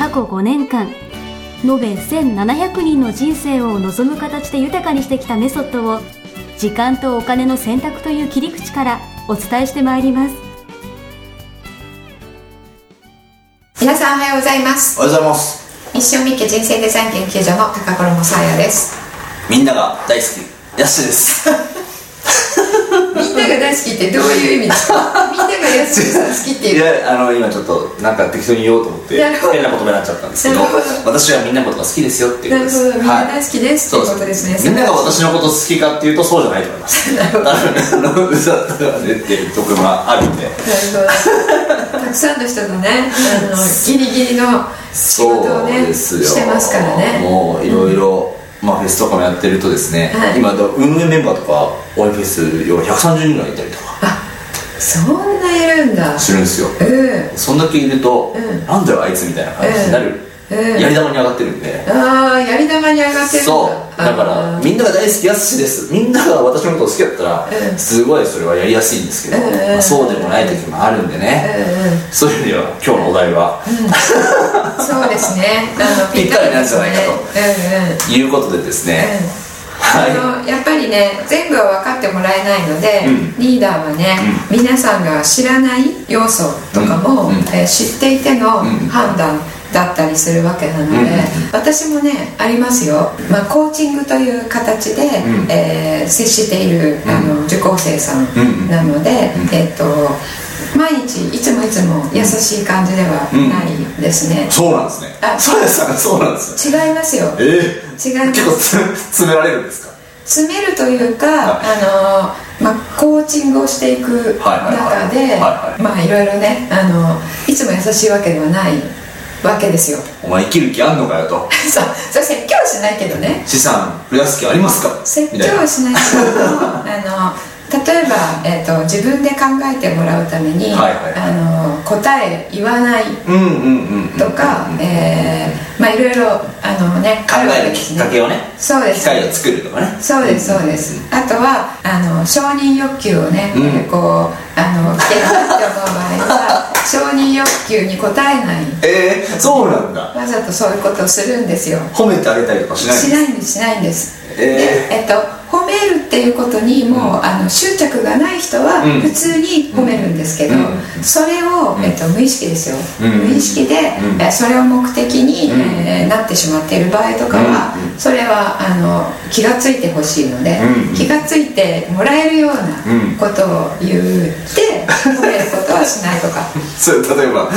過去5年間延べ1700人の人生を望む形で豊かにしてきたメソッドを時間とお金の選択という切り口からお伝えしてまいります。皆さんおはようございます。おはようございます。ミッションミッケ人生デザイン研究所の高頃もさあやです。みんなが大好き。ヤッシーです 大好きってどういう意味ですかみんなが安さん好きっていいうやあの今ちょっとなんか適当に言おうと思ってなるほど。変な言葉になっちゃったんですけどなるほど。私はみんなのことが好きですよっていうなるほど。みんな大好きですっていうことですね。みんなが私のこと好きかっていうとそうじゃないと思います。なるほど多分あの嘘だったらねっていうところがあるんで。なるほど。たくさんの人がねあのギリギリの仕事をねしてますからね。もういろいろまあフェスとかもやってるとですね、はい。今運営メンバーとかオイフェス要は130人ぐらいいたりとか。あそんないるんだ。するんですよ。うん。そんだけいると、うん。なんだよあいつみたいな感じになる、うんやり玉に上がってるんで、ああやり玉に上がってるそう。だからみんなが大好きやすしです。みんなが私のことを好きだったら、うん。すごいそれはやりやすいんですけど、うん。まあそうでもない時もあるんでね、そういう意味では今日のお題は、そうですね。あの ぴったりなんじゃないかと。うんうん。いうことでですね、あはのやっぱりね全部は分かってもらえないので、うん。リーダーはね、皆さんが知らない要素とかも、えー知っていてのうん。判断だったりするわけなので、うん。私もねありますよ、まあ、コーチングという形で、うん。えー接している、あの受講生さんなので、えっ、と毎日いつもいつも優しい感じではないですね、いそうなんですね。あそうですか。そうなんですね。違いますよ。え違います。結構つ詰められるんですか？詰めるというか、はい。あのまあ、コーチングをしていく中でまあいろいろねあのいつも優しいわけではないわけですよ。お前生きる気あんのかよと。そうそう説教はしないけどね。資産増やす気ありますか？説教はしないけどあの例えば、えー、と自分で考えてもらうために、はいはい。あの答え言わないうんうんうんうんとか、えーまあいろいろあのね考えるきっかけをね。そうです。機会を作るとかね。そうですそうです、あとはあの承認欲求をね、うん。こうあの危険だって思う場合は承認欲求に応えない。えー、そうなんだ。わざとそういうことをするんですよ。褒めてあげたりとかしないしないんですしないんです、えでえっと褒めるっていうことにもう、あの執着がない人はうん。普通に褒めるんですけど、うん。それを、うん。えっと、無意識ですよ、うん。無意識で、うそれを目的に、うん。えーなってしまっている場合とかは、うん。それはあの気がついてほしいので、うん。気がついてもらえるようなうん。ことを言って、褒めることはしないとか。それ例えば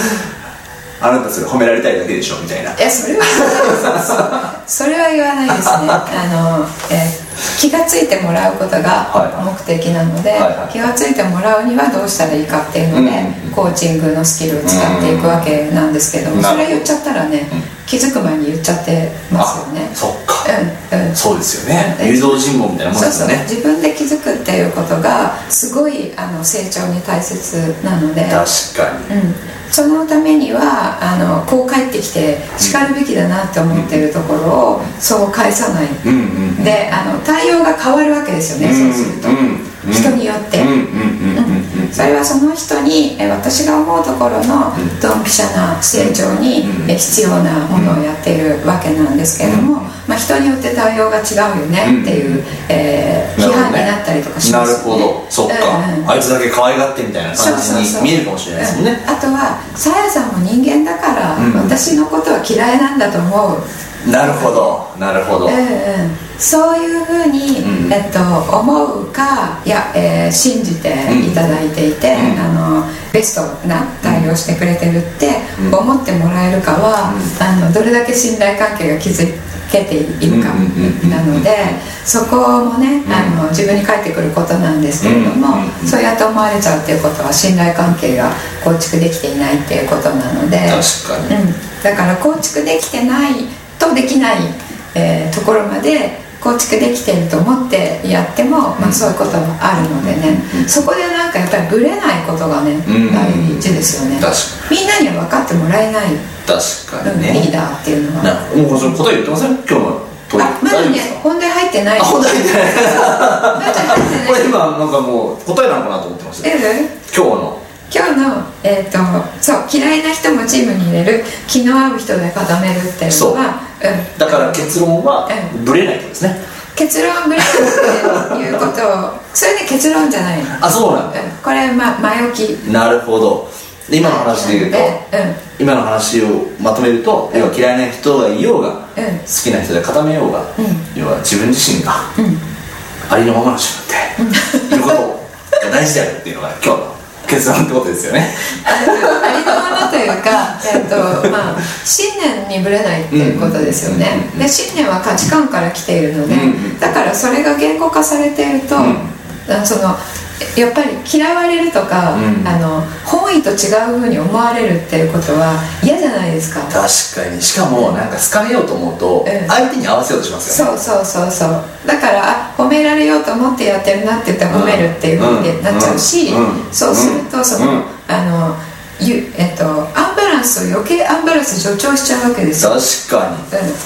あなたそれ褒められたいだけでしょみたいな。いやそれはそれは言わないですね。あの、えー気がついてもらうことがはい。目的なので、はいはい。気がついてもらうにはどうしたらいいかっていうので、うんうんうん。コーチングのスキルを使っていくわけなんですけども、うんそれ言っちゃったらね、気づく前に言っちゃってますよね。あそっか、うんうん。そうですよね。うん。誘導尋問みたいなもんそうそう。ですよね自分で気づくっていうことがすごいあの成長に大切なので。確かに。うん、そのためにはあのこう帰ってきてしかるべきだなって思ってるところをそう返さない、であの対応が変わるわけですよね、そうすると、人によって、それはその人にえ私が思うところのドンピシャな成長に必要なものをやっているわけなんですけれども、まあ、人によって対応が違うよねっていう、えー批判になったりとかしますよね。なるほど。そっか、うんうん。あいつだけ可愛がってみたいな感じに見えるかもしれないですもんね。うん。あとはさやさんも人間だから、うん。私のことは嫌いなんだと思う、なるほど。なるほど、うんうん。そういうふうに、うん。えっと、思うかいや、えー信じていただいていて、うん。あのベストな対応してくれてるってうん。思ってもらえるかは、あのどれだけ信頼関係が築けているかなのでそこもね、あの自分に返ってくることなんですけれども、そうやって思われちゃうっていうことは信頼関係が構築できていないっていうことなので。確かに、うん、だから構築できてないとできない、えー、ところまで構築できてると思ってやっても、まあ、そういうことはあるのでね、そこでなんかやっぱりぶれないことがね、大事ですよね。みんなには分かってもらえない確かにね、リーダーっていうのは。もうその答え言ってません？今日のあまだね本題入ってない。本題入ってない。これ今なんかもう答えなのかなと思ってました今日の今日の、えーと、そう嫌いな人もチームに入れる気の合う人で固めるっていうのはう、ん、だから結論は、うん、ブレないってですね。結論ブレないっていうことをそれで結論じゃないの。あそうなんだ、うん、これ、ま、前置き。なるほど。今の話で言うと、今の話をまとめると、要は嫌いな人がいようが、好きな人で固めようが、要は自分自身が、ありのままの自分でいることが大事であるっていうのが今日の結論ってことですよね。ありのままというか、えっとまあ、信念にぶれないっていうことですよね、で信念は価値観から来ているので、だからそれが言語化されていると、そのやっぱり嫌われるとか、うん、あの本意と違うふうに思われるっていうことは嫌じゃないですか。確かに。しかもなんか好かれようと思うと、相手に合わせようとしますよね、そうそうそうそう。だから褒められようと思ってやってるなって言って褒めるっていうふうになっちゃうし、そうするとその、あのゆえっと、アンバランスを余計アンバランス助長しちゃうわけですよ。確かに、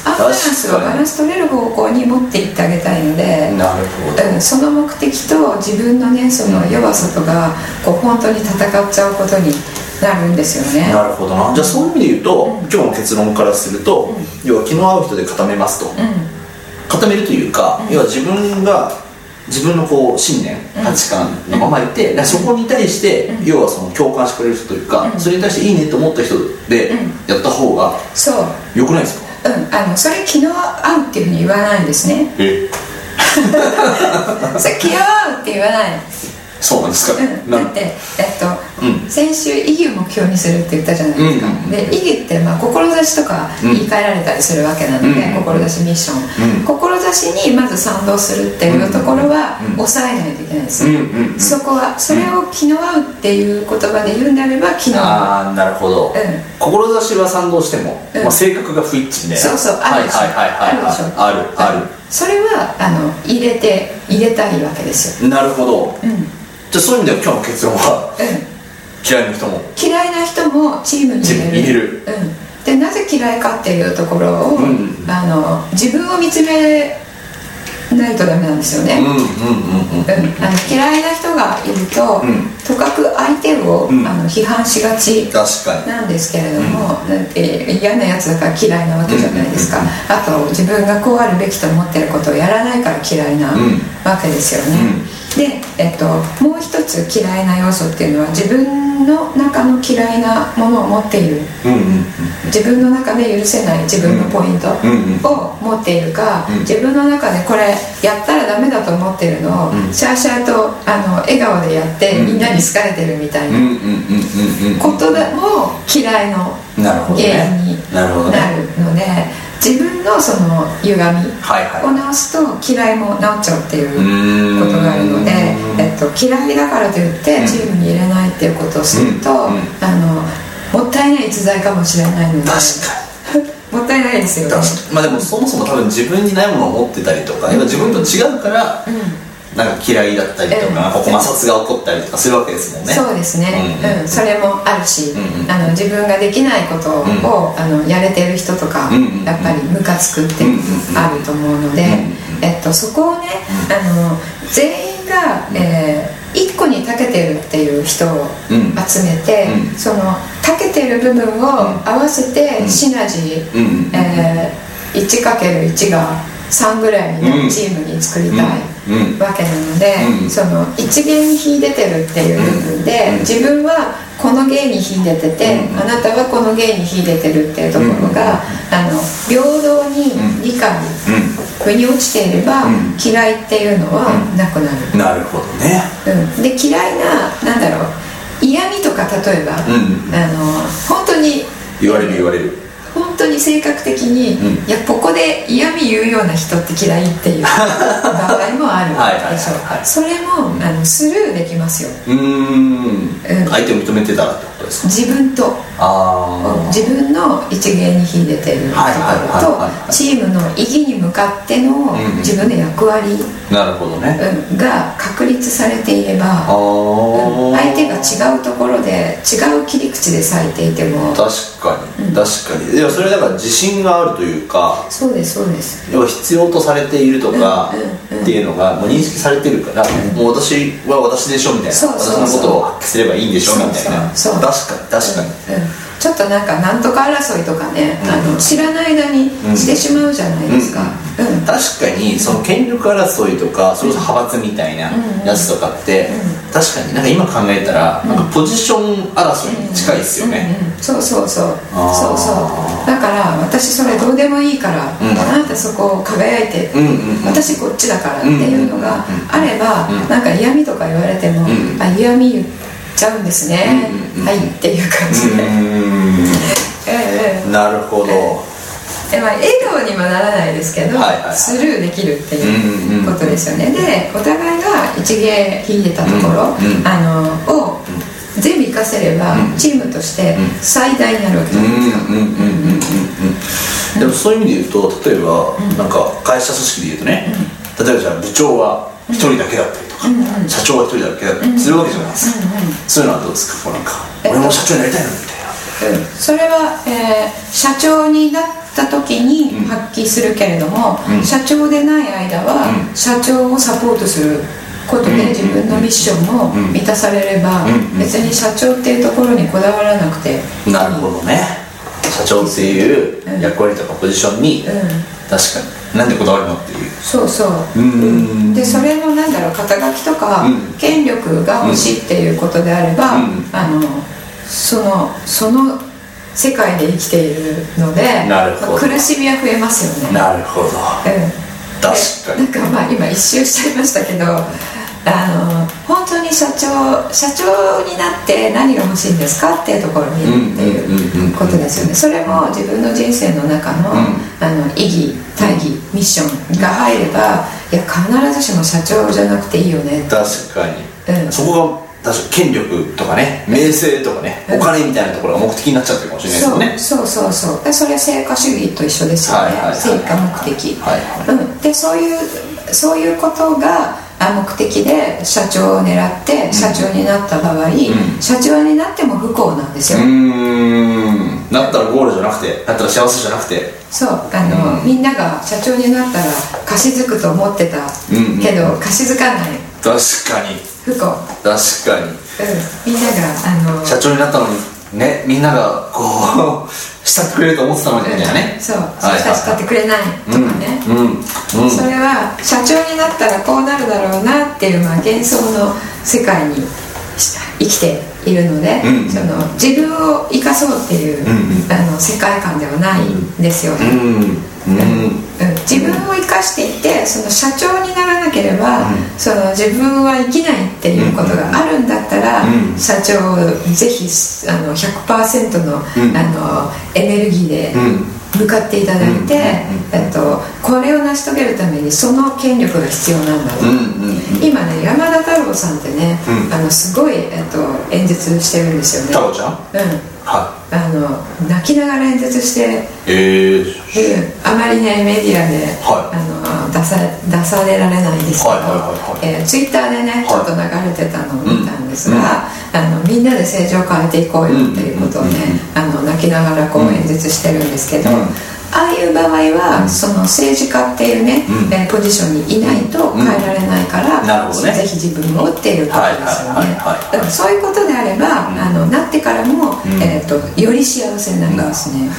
アンバランスをバランス取れる方向に持っていってあげたいのでなるほど、うん、その目的と自分のねその弱さとかこう本当に戦っちゃうことになるんですよね。なるほどな。じゃあそういう意味で言うと、うん、今日の結論からすると、うん、要は気の合う人で固めますと、固めるというか、要は自分が自分のこう信念価値観のままいて、うん、そこに対して、うん、要はその共感してくれる人というか、うん、それに対していいねと思った人でやった方がそう。よくないですか？うん。あのそれ気の合うっていうふうに言わないんですね。え？それ気の合うって言わないそうなんですか、うん、だってえっと、うん、先週意義を目標にするって言ったじゃないですか、で意義ってまあ志とか言い換えられたりするわけなので、うん、志ミッション、うん、志にまず賛同するっていうところは抑えないといけないですそこはそれを気の合うっていう言葉で言うんであれば気の合う。ああなるほど、志は賛同しても、まあ、性格が不一致みたいなそうそうあるでしょ、あるでしょ。あるある。それはあの入れて入れたいわけですよ。なるほど、うん。じゃあそういう意味では今日の結論は、うん、嫌いな人も。嫌いな人もチームに入れる。うん、でなぜ嫌いかっていうところを、うん、あの自分を見つめないとダメなんですよね。嫌いな人がいると、うん、とかく相手を、うん、あの批判しがちなんですけれども、うん、嫌なやつだから嫌いなわけじゃないですか、あと自分がこうあるべきと思ってることをやらないから嫌いなわけですよね、で、えっと、もう一つ嫌いな要素っていうのは自分の中の嫌いなものを持っている、うんうんうん、自分の中で許せない自分のポイントを持っているか、うん。うん、自分の中でこれやったらダメだと思っているのを、うん、シャーシャーとあの笑顔でやってみんなに好かれてるみたいな。ことでも嫌いの原因になるので。自分のその歪みを直すと嫌いも直っちゃうっていうことがあるので、えっと、嫌いだからといってチームに入れないっていうことをすると、あのもったいない逸材かもしれないので確かに。もったいないですよね。まあでもそもそも多分自分にないものを持ってたりとか、うん、自分と違うから、うんなんか嫌いだったりとか、ここ摩擦が起こったりとかするわけですもんね。そうですね、うん、うん、それもあるし、うんうん、あの自分ができないことを、うん、あのやれてる人とか、うんうん、やっぱりムカつくってあると思うので、えっと、そこをね、あの全員が、えー、一個に長けてるっていう人を集めて、その長けてる部分を合わせてシナジー、えー、1×1 が3ぐらいのチームに作りたい。わけなので、その一芸に秀でてるっていう部分で、自分はこの芸に秀でてて、あなたはこの芸に秀でてるっていうところが、あの平等に理解腑に落ちていれば、嫌いっていうのはなくなる、なるほどね、うん、で嫌いななんだろう嫌味とか例えば、あの本当に言われる言われる本当にに性格的に、うん、いやここで嫌味言うような人って嫌いっていう 場合もあるでしょう。それもあのスルーできますよ。うん、相手を認めてたらと自分と。自分の一芸に秀でてるところとチームの意義に向かっての自分の役割。なるほどね。が確立されていれば相手が違うところで違う切り口で咲いていても。確かに、確かに。いやそれだから自信があるというかそうですそうです。要は必要とされているとかっていうのがもう認識されてるから、もう私は私でしょみたいな。私のことを発揮すればいいんでしょみたいな確かに確かに、ちょっとなんかなんとか争いとかね、あの知らない間にしてしまうじゃないですか、確かにその権力争いとかそれこそ派閥みたいなやつとかって、確かになんか今考えたら、なんかポジション争いに近いですよね、そうそうそう。そうそう。だから私それどうでもいいから、あなたそこを輝いて、私こっちだからっていうのがあれば、なんか嫌味とか言われても、あ嫌味言ちゃうんですね、はいっていう感じで、ええ、なるほど、えまあ、笑顔にはならないですけど、はいはい、スルーできるっていうことですよね、でお互いが一芸引いてたところ、あのを全部生かせれば、チームとして最大になるわけじゃないですかでもそういう意味で言うと例えば、なんか会社組織で言うとね、例えばじゃあ部長は一人だけだったりとか、社長は一人だけだったりするわけじゃないですか、そういうのはどうですか？こうなんか俺も社長になりたいのみたいな、それは、えー、社長になった時に発揮するけれども、社長でない間は、社長をサポートすることで自分のミッションも満たされれば別に社長っていうところにこだわらなくて。なるほどね。社長っていう役割とかポジションに、確かになんでこだわるのっていう。そうそう。うん。でそれのなんだろう肩書きとか、権力が欲しいっていうことであれば、あのそのその世界で生きているので苦しみは増えますよね。なるほど、うん、確かに。なんかまあ今一周しちゃいましたけどあの本当に社長社長になって何が欲しいんですかっていうところにいるっていうことですよね。それも自分の人生の中の,、あの意義大義ミッションが入ればいや必ずしも社長じゃなくていいよね。確かに、うん、そこが権力とかね名声とかね、お金みたいなところが目的になっちゃってるかもしれないですね。そうそうそう。そうそれは成果主義と一緒ですよね、成果目的、はいはい、うん、でそういうそういうことが目的で社長を狙って社長になった場合、うん、社長になっても不幸なんですよ。うん。なったらゴールじゃなくてなったら幸せじゃなくて。そうあの、うん、みんなが社長になったら貸し付くと思ってたけど、貸し付かない。確かに。不幸。確かに、うん、みんながあの社長になったのにねみんながこう慕ってくれると思ってたのにみたいなね、そう、はい、慕ってくれないとかね、うん。うん、それは社長になったらこうなるだろうなっていう、まあ、幻想の世界に生きているので、うん、その自分を生かそうっていう、うん、あの世界観ではないんですよね、うん自分を生かしていてその社長にならなければ、その自分は生きないっていうことがあるんだったら、社長をぜひあの100%の,、あのエネルギーで、向かっていただいて、えっと、これを成し遂げるためにその権力が必要なんだと、今ね山田太郎さんってね、あのすごい、えっと、演説してるんですよね。太郎ちゃん？うんはい、あの泣きながら演説して、えー、あまりねメディアで、はい、あの出さ出されられないんですけど、えツイッターでねちょっと流れてたのを見たんですが、うん、あのみんなで政治を変えていこうよっていうことをね、あの泣きながらこう演説してるんですけど、ああいう場合は、その政治家っていうね、うん、えー、ポジションにいないと変えられないから、うん。ね、ぜひ自分をっていうことですよね。だからそういうことであれば、あのなってからも、えーと、より幸せになりますね、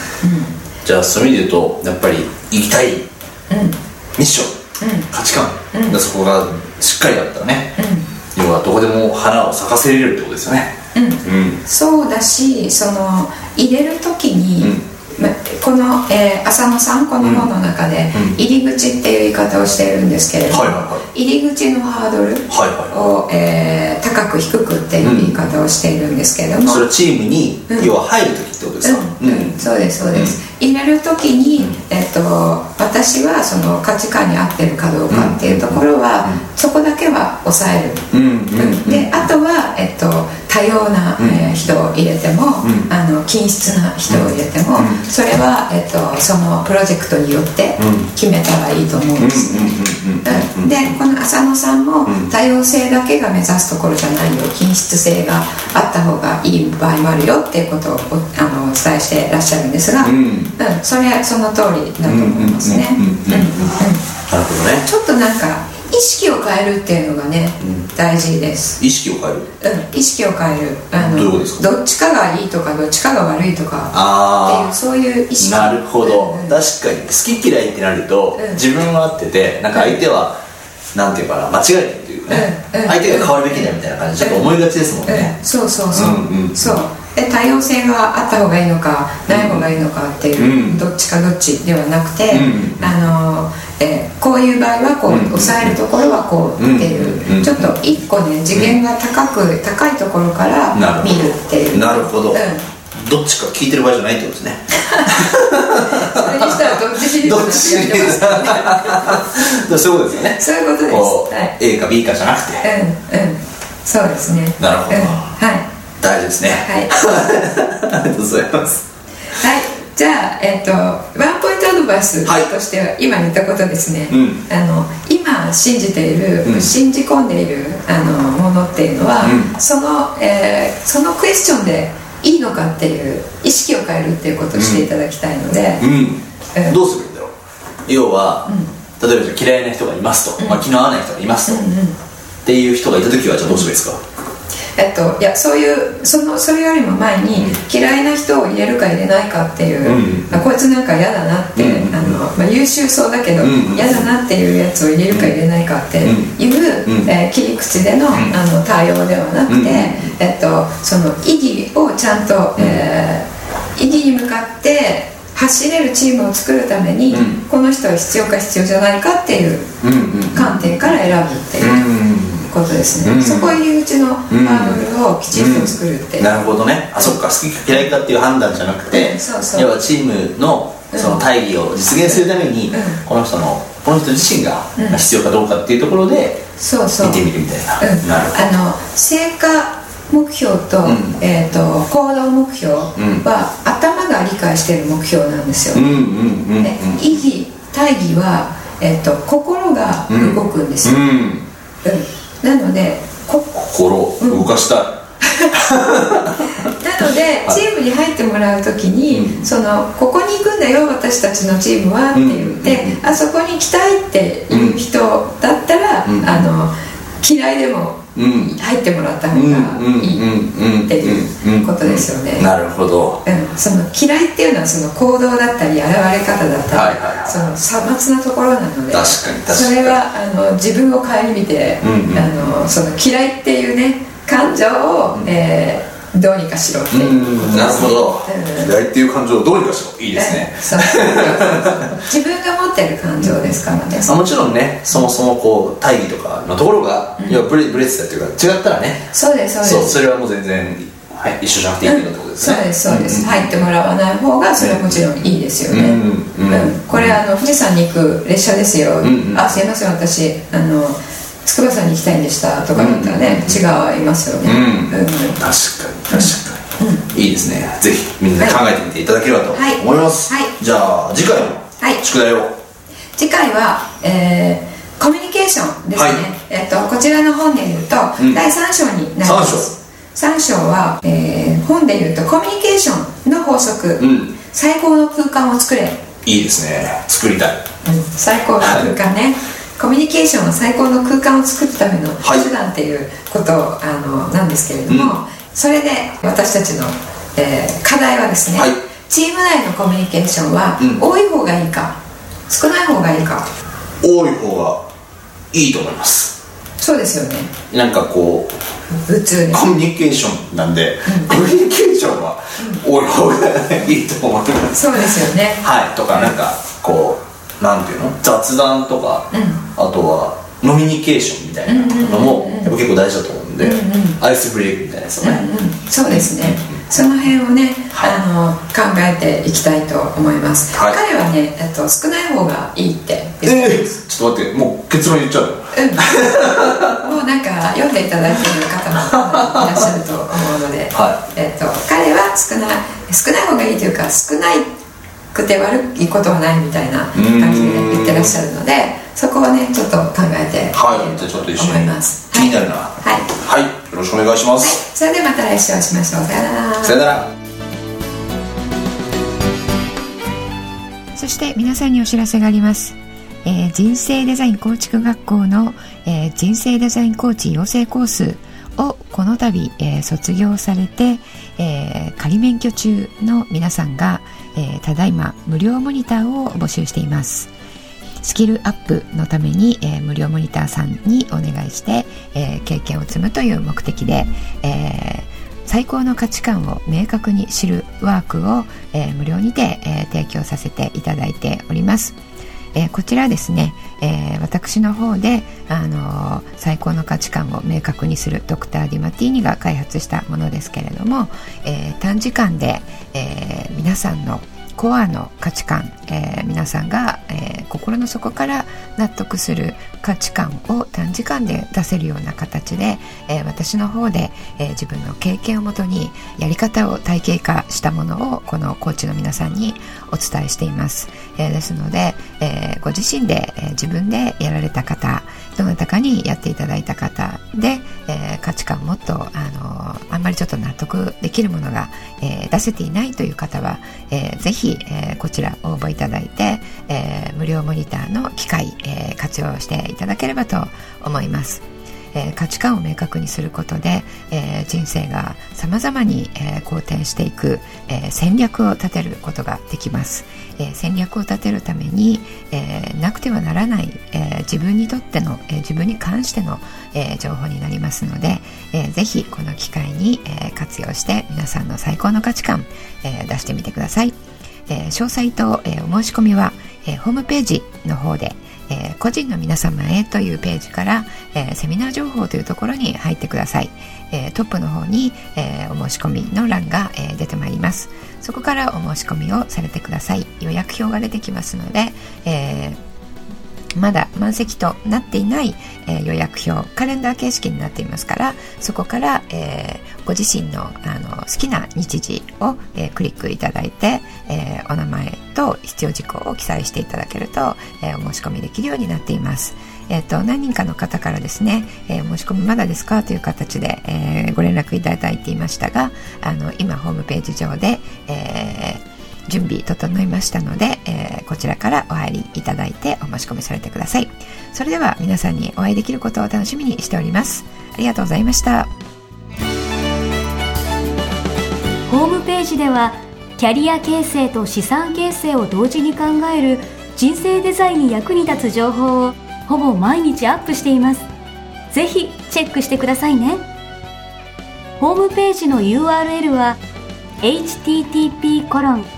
じゃあそういう意味で言うとやっぱり生きたい、ミッション、価値観、そこがしっかりあったらね、要はどこでも花を咲かせれるってことですよねうん、そうだしその入れる時に、この、えー、浅野さんこの本の中で、入り口っていう言い方をしているんですけれども、入り口のハードルを、はいえー、高く低くっていう言い方をしているんですけれども、それチームに、要は入る時ってことですか、うん。そうですそうです、入れる時に、えっと、私はその価値観に合ってるかどうかっていうところは、そこだけは抑える、であとは、えっと、多様な、えー、人を入れても、あの均質な人を入れても、それは、えっと、そのプロジェクトによって決めたらいいと思うんです。ね、でこの浅野さんも多様性だけが目指すところじゃないよ。均質性があった方がいい場合もあるよっていうことをあのお伝えしてらっしゃるんですが、うん、それその通りだと思いますね。なるほどね。ちょっとなんか意識を変えるっていうのがね、うん、大事です。意識を変える？うん意識を変える。あのどっちかがいいとかどっちかが悪いとかっていうそういう意識。なるほど、確かに。好き嫌いってなると、うん、自分は合っててなんか相手は、うん、なんていうかな間違えてる相手が変わるべきだみたいな感じちょっと思いがちですもんね、そうそうそう、うんうん、そう。で多様性があった方がいいのかない方がいいのかっていう、どっちかどっちではなくて、あのえー、こういう場合はこう、抑えるところはこうっていう、ちょっと一個ね次元が高く、高いところから見るっていう。なるほど、どっちか聞いてる場合じゃないってことですね。それにしたらどっちシリーズどっちシリーズ。そういうことですよね。そういうことです、はい、A か B かじゃなくて。うんうん。そうですね。なるほど、うん、はい。大事ですね。はい。ありがとうございます。はい。じゃあ、えーと、ワンポイントアドバイスとしては、今言ったことですね、あの今信じている、うん、信じ込んでいるあのものっていうのは、うん、その、えー、そのクエスチョンでいいのかっていう意識を変えるっていうことをしていただきたいので、うん、どうするんだろう。要は、例えば嫌いな人がいますと、まあ、気の合わない人がいますと、っていう人がいた時はじゃあどうするんですか？えっと、いやそういうそのそれよりも前に、嫌いな人を入れるか入れないかっていう、うん、こいつなんか嫌だなって、うん、あのまあ、優秀そうだけど、嫌だなっていうやつを入れるか入れないかっていう、えー、切り口での,、あの対応ではなくて、えっと、その意義をちゃんと、えー、意義に向かって走れるチームを作るために、この人は必要か必要じゃないかっていう観点から選ぶっていう。ことですね、うん、そこ入り口のハードルをきちんと作るって、うん、なるほどね。あそっか。好きか嫌いかっていう判断じゃなくて、そうそう。要はチームのその大義を実現するために、この人のこの人自身が必要かどうかっていうところで見てみるみたいな,、うん、なるあの成果目標と,、えーと、行動目標は、頭が理解している目標なんですよ、意義大義は、えーと、心が動くんですよ、うんなので心動かした。い、なのでチームに入ってもらう時に、うん、そのここに行くんだよ私たちのチームはって言って、うん、あそこに行きたいっていう人だったら、うん、あの嫌いでも入ってもらった方がいいっていうことですよね。なるほど、うん、その嫌いっていうのはその行動だったり現れ方だったり、そのさまつなところなのでそれはあの自分を顧みて、うんうん、あのその嫌いっていうね感情を、えーどうにかしろっていうなるほど、嫌いっていう感情をどうにかしろ。いいですね。自分が持ってる感情ですからね もちろんねそもそもこう大義とかのところが、うん、要はブレブレスだっていうか違ったらね。そうですそうです。それはもう全然、はい、一緒じゃなくていいってことですね、そうですそうです、入ってもらわない方がそれはもちろんいいですよね、うんこれあの富士山に行く列車ですよ、あすいません私あの筑波山に行きたいんでしたとかだったらね、違いますよね、うん。確かに確かに、いいですね。ぜひみんなで考えてみていただければと思います、はい。じゃあ次回の宿題を、次回はえー、コミュニケーションですね、えっとこちらの本でいうと、第3章になります。3章。は、えー、本でいうとコミュニケーションの法則、最高の空間を作れ。いいですね。作りたい、最高の空間ね、コミュニケーションは最高の空間を作るための手段っていうこと、はい、あのなんですけれども、うん、それで私たちの、えー、課題はですね、はい、チーム内のコミュニケーションは、多い方がいいか少ない方がいいか。多い方がいいと思います。そうですよね。なんかこう普通に。コミュニケーションなんで、うん、コミュニケーションは多い方がいいと思います。そうですよね。はい。とかなんかこうなんていうの？雑談とか、うん、あとはノミニケーションみたいなのもやっぱ結構大事だと思うんで、アイスブレイクみたいなやつをね、そうですね、その辺をね、はい、あの考えていきたいと思います、はい、彼はね、えっと、少ない方がいいって言ってえー、ちょっと待ってもう結論言っちゃううん。もうなんか読んでいただいてる方もいらっしゃると思うので、はい、えっと、彼は少ない少ない方がいいというか少ないくて悪いことはないみたいな感じで言ってらっしゃるのでそこはねちょっと考えてはい。じゃあちょっと一緒に気になるな。はい、はい、よろしくお願いします、はい、それでまた来週お会いしましょう。さよなら。さよならそして皆さんにお知らせがあります、えー、人生デザイン構築学校の、えー、人生デザインコーチ養成コースをこの度、えー、卒業されて、えー、仮免許中の皆さんが、えー、ただいま無料モニターを募集していますスキルアップのために、えー、無料モニターさんにお願いして、えー、経験を積むという目的で、えー、最高の価値観を明確に知るワークを、え無料にて、え提供させていただいております。えー、こちらですね、えー、私の方で、あのー、最高の価値観を明確にするドクター・ディマティーニが開発したものですけれども、え短時間で、え皆さんのコアの価値観、えー、皆さんが、えー、心の底から納得する価値観を短時間で出せるような形で、えー、私の方で、え自分の経験をもとにやり方を体系化したものをこのコーチの皆さんにお伝えしています、えですので、えご自身で、え自分でやられた方どなたかにやっていただいた方で、え価値観をもっとあのまりちょっと納得できるものが、え出せていないという方は、えー、ぜひえー、こちら応募いただいて、えー、無料モニターの機械、えー、活用していただければと思います。えー、価値観を明確にすることで、えー、人生が様々に、えー、好転していく、え戦略を立てることができます、え戦略を立てるために、えなくてはならない、え自分にとっての、え自分に関しての、え情報になりますので、えー、ぜひこの機会に、え活用して皆さんの最高の価値観、え出してみてください。え、詳細と、え、お申し込みは、え、ホームページの方で、え個人の皆様へというページから、えセミナー情報というところに入ってください、えトップの方に、えお申し込みの欄が、え出てまいります。そこからお申し込みをされてください。予約表が出てきますので、えーまだ満席となっていない、えー、予約表カレンダー形式になっていますからそこから、えー、ご自身のあの好きな日時を、えー、クリックいただいて、えお名前と必要事項を記載していただけると、えお申し込みできるようになっています。えーと、何人かの方からですね、え、申し込みまだですかという形で、え、ご連絡いただいていましたがあの今ホームページ上で、えー準備整いましたので、えー、こちらからお入りいただいてお申し込みされてください。それでは皆さんにお会いできることを楽しみにしております。ありがとうございました。ホームページではキャリア形成と資産形成を同時に考える人生デザインに役に立つ情報をほぼ毎日アップしています。ぜひチェックしてくださいね。ホームページの URL は http コロン